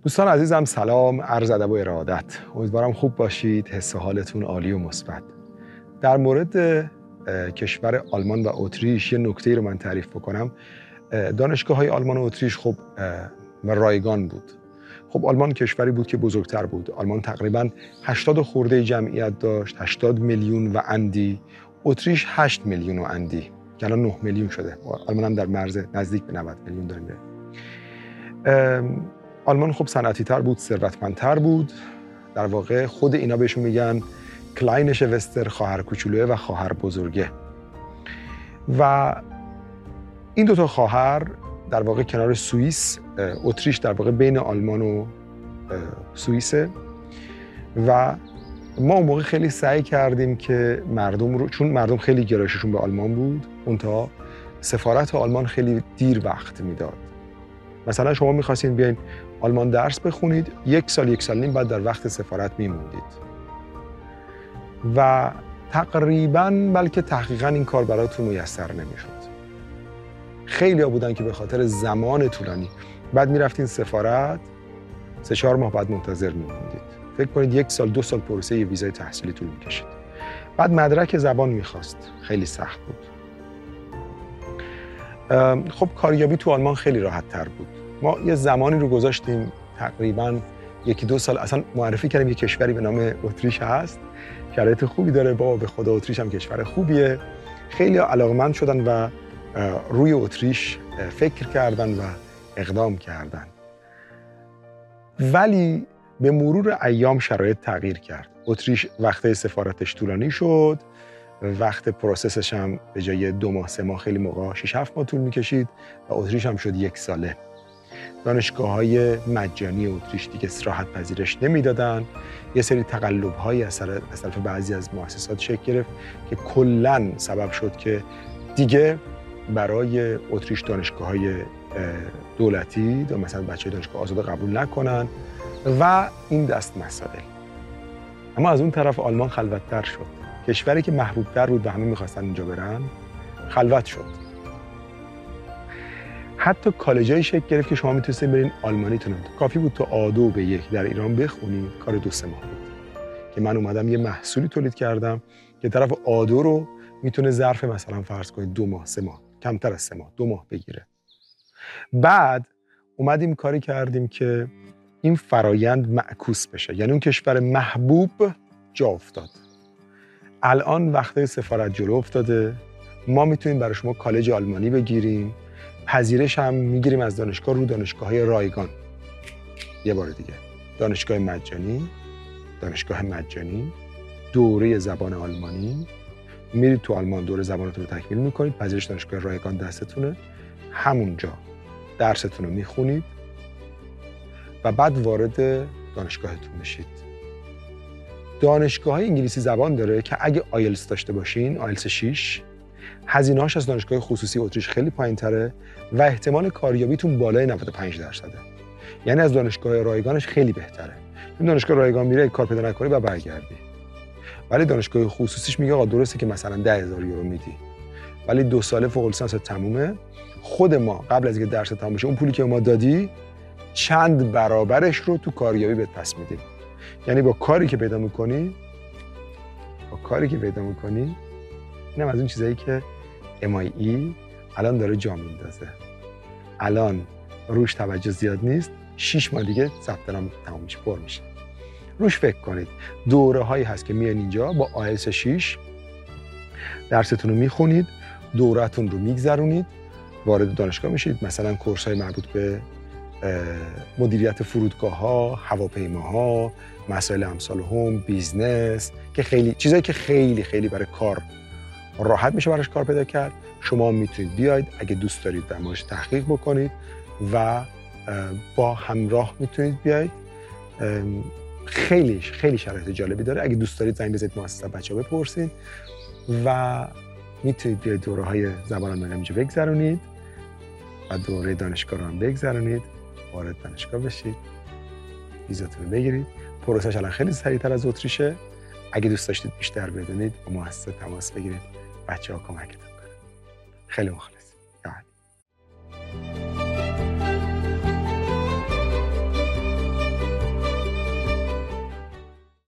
دوستان عزیزم سلام عرض ادب و ارادت. امیدوارم خوب باشید. حس حالتون عالی و مثبت. در مورد کشور آلمان و اتریش یه نکته رو من تعریف بکنم. دانشگاه های آلمان و اتریش خب رایگان بود. خب آلمان کشوری بود که بزرگتر بود. آلمان تقریبا 80 خورده جمعیت داشت 80 میلیون و اندی. اتریش 8 میلیون و اندی. که الان 9 میلیون شده. آلمان هم در مرز نزدیک به 90 میلیون داره آلمان خب صنعتی تر بود ثروتمندتر بود. در واقع خود اینا بهشون میگن کلاینش وستر خواهر کوچولوه و خواهر بزرگه. و این دوتا خواهر در واقع کنار سوئیس اتریش در واقع بین آلمان و سوئیسه. و ما اون موقع خیلی سعی کردیم که مردم رو چون مردم خیلی گرایششون به آلمان بود اونتا سفارت آلمان خیلی دیر وقت می‌داد. مثلا شما می‌خواستین بیاین آلمان درس بخونید یک سال یک سال نیم بعد در وقت سفارت میموندید. و تقریبا بلکه تحقیقا این کار براتون میسر نمی‌شد. خیلی ها بودن که به خاطر زمان طولانی بعد می‌رفتین سفارت سه چهار ماه بعد منتظر میموندید. فکر کنید یک سال دو سال پروسه یه ویزای تحصیلی طول می‌کشید. بعد مدرک زبان می‌خواست. خیلی سخت بود. خب کاریابی تو آلمان خیلی راحت تر بود. ما یه زمانی رو گذاشتیم تقریبا یکی دو سال اصلا معرفی کردیم یه کشوری به نام اتریش هست. شرایط خوبی داره بابا به خدا اتریش هم کشور خوبیه. خیلی علاقمند شدن و روی اتریش فکر کردن و اقدام کردن. ولی به مرور ایام شرایط تغییر کرد. اتریش وقت سفارتش طولانی شد. وقت پروسسش هم به جای دو ماه سه ماه خیلی موقع 6 7 ماه طول می‌کشید و اتریش هم شد یک ساله. دانشگاه های مجانی اتریش دیگه راحت پذیرش نمی‌دادن. یه سری تقلب های از طرف بعضی از مؤسسات شکل گرفت که کلا سبب شد که دیگه برای اتریش دانشگاه های دولتی مثلا بچه دانشگاه آزاد قبول نکنن و این دست مسائل. اما از اون طرف آلمان خلوتتر شد. کشوری که محبوبتر بود و همه می‌خواستن اینجا برن خلوت شد. حتی کالجایی شکل گرفت که شما می‌تونستید برین آلمانیتون کافی بود تو آدو به یک در ایران بخونید کار دو سه ماه بود. که من اومدم یه محصولی تولید کردم که طرف آدو رو می‌تونه ظرف مثلا فرض کنید دو ماه سه ماه کمتر از سه ماه دو ماه بگیره. بعد اومدیم کاری کردیم که این فرایند معکوس بشه. یعنی اون کشور محبوب جا افتاد. الان وقت سفارت جلو افتاده. ما می‌تونیم برای شما کالج آلمانی بگیریم. پذیرش هم می‌گیریم از دانشگاه رو دانشگاه های رایگان. یه بار دیگه. دانشگاه مجانی دانشگاه مجانی دوره زبان آلمانی. میرید تو آلمان دوره زبانتون رو تکمیل می‌کنید پذیرش دانشگاه رایگان دستتونه. همونجا درستون رو می‌خونید و بعد وارد دانشگاهتون بشید دانشگاه های انگلیسی زبان داره که اگه آیلس داشته باشین آیلس 6 هزینه‌هاش از دانشگاه خصوصی اتریش خیلی پایینتره و احتمال کاریابیتون بالای 95 درصده. یعنی از دانشگاه رایگانش خیلی بهتره. این دانشگاه رایگان میره کار پیدا نکنی و برگردی. ولی دانشگاه خصوصیش میگه آقا درسته که مثلا 10000 یورو میدی. ولی دو ساله فوق لیسانس تمومه. خود ما قبل از اینکه درس تموم بشه اون پولی که ما دادی چند برابرش رو تو کاریابی بهت پس میدیم. یعنی با کاری که پیدا می‌کنی با کاری که پیدا می‌کنی اینم از اون چیزایی که MIE الان داره جا میندازه. الان روش توجه زیاد نیست شیش ماه دیگه ثبت نام تمام میشه پر میشه. روش فکر کنید دوره هایی هست که میان اینجا با آیلس 6 درستون رو می‌خونید دورتون رو میگذرونید وارد دانشگاه میشید. مثلا course های مربوط به مدیریت فرودگاه ها هواپیماها مسائل امثال هم business که خیلی چیزایی که خیلی خیلی برای کار راحت میشه براش کار پیدا کرد. شما می‌تونید بیاید اگه دوست دارید در موردش تحقیق بکنید و با همراه می‌تونید بیاید. خیلی خیلی شرایط جالبی داره. اگه دوست دارید زنگ بزنید مؤسسه بچه بپرسید و می‌تونید بیاید دوره های زبان آلمانی اینجا بگذرونید و دوره دانشگاه رو هم بگذرونید. وارد دانشگاه بشید. ویزاتون بگیرید. پروسش الان خیلی سریعتر از اتریشه. اگه دوست داشتید بیشتر بدونید با مؤسسه تماس بگیرید. بچه ها کمکتون کنه خیلی مخلص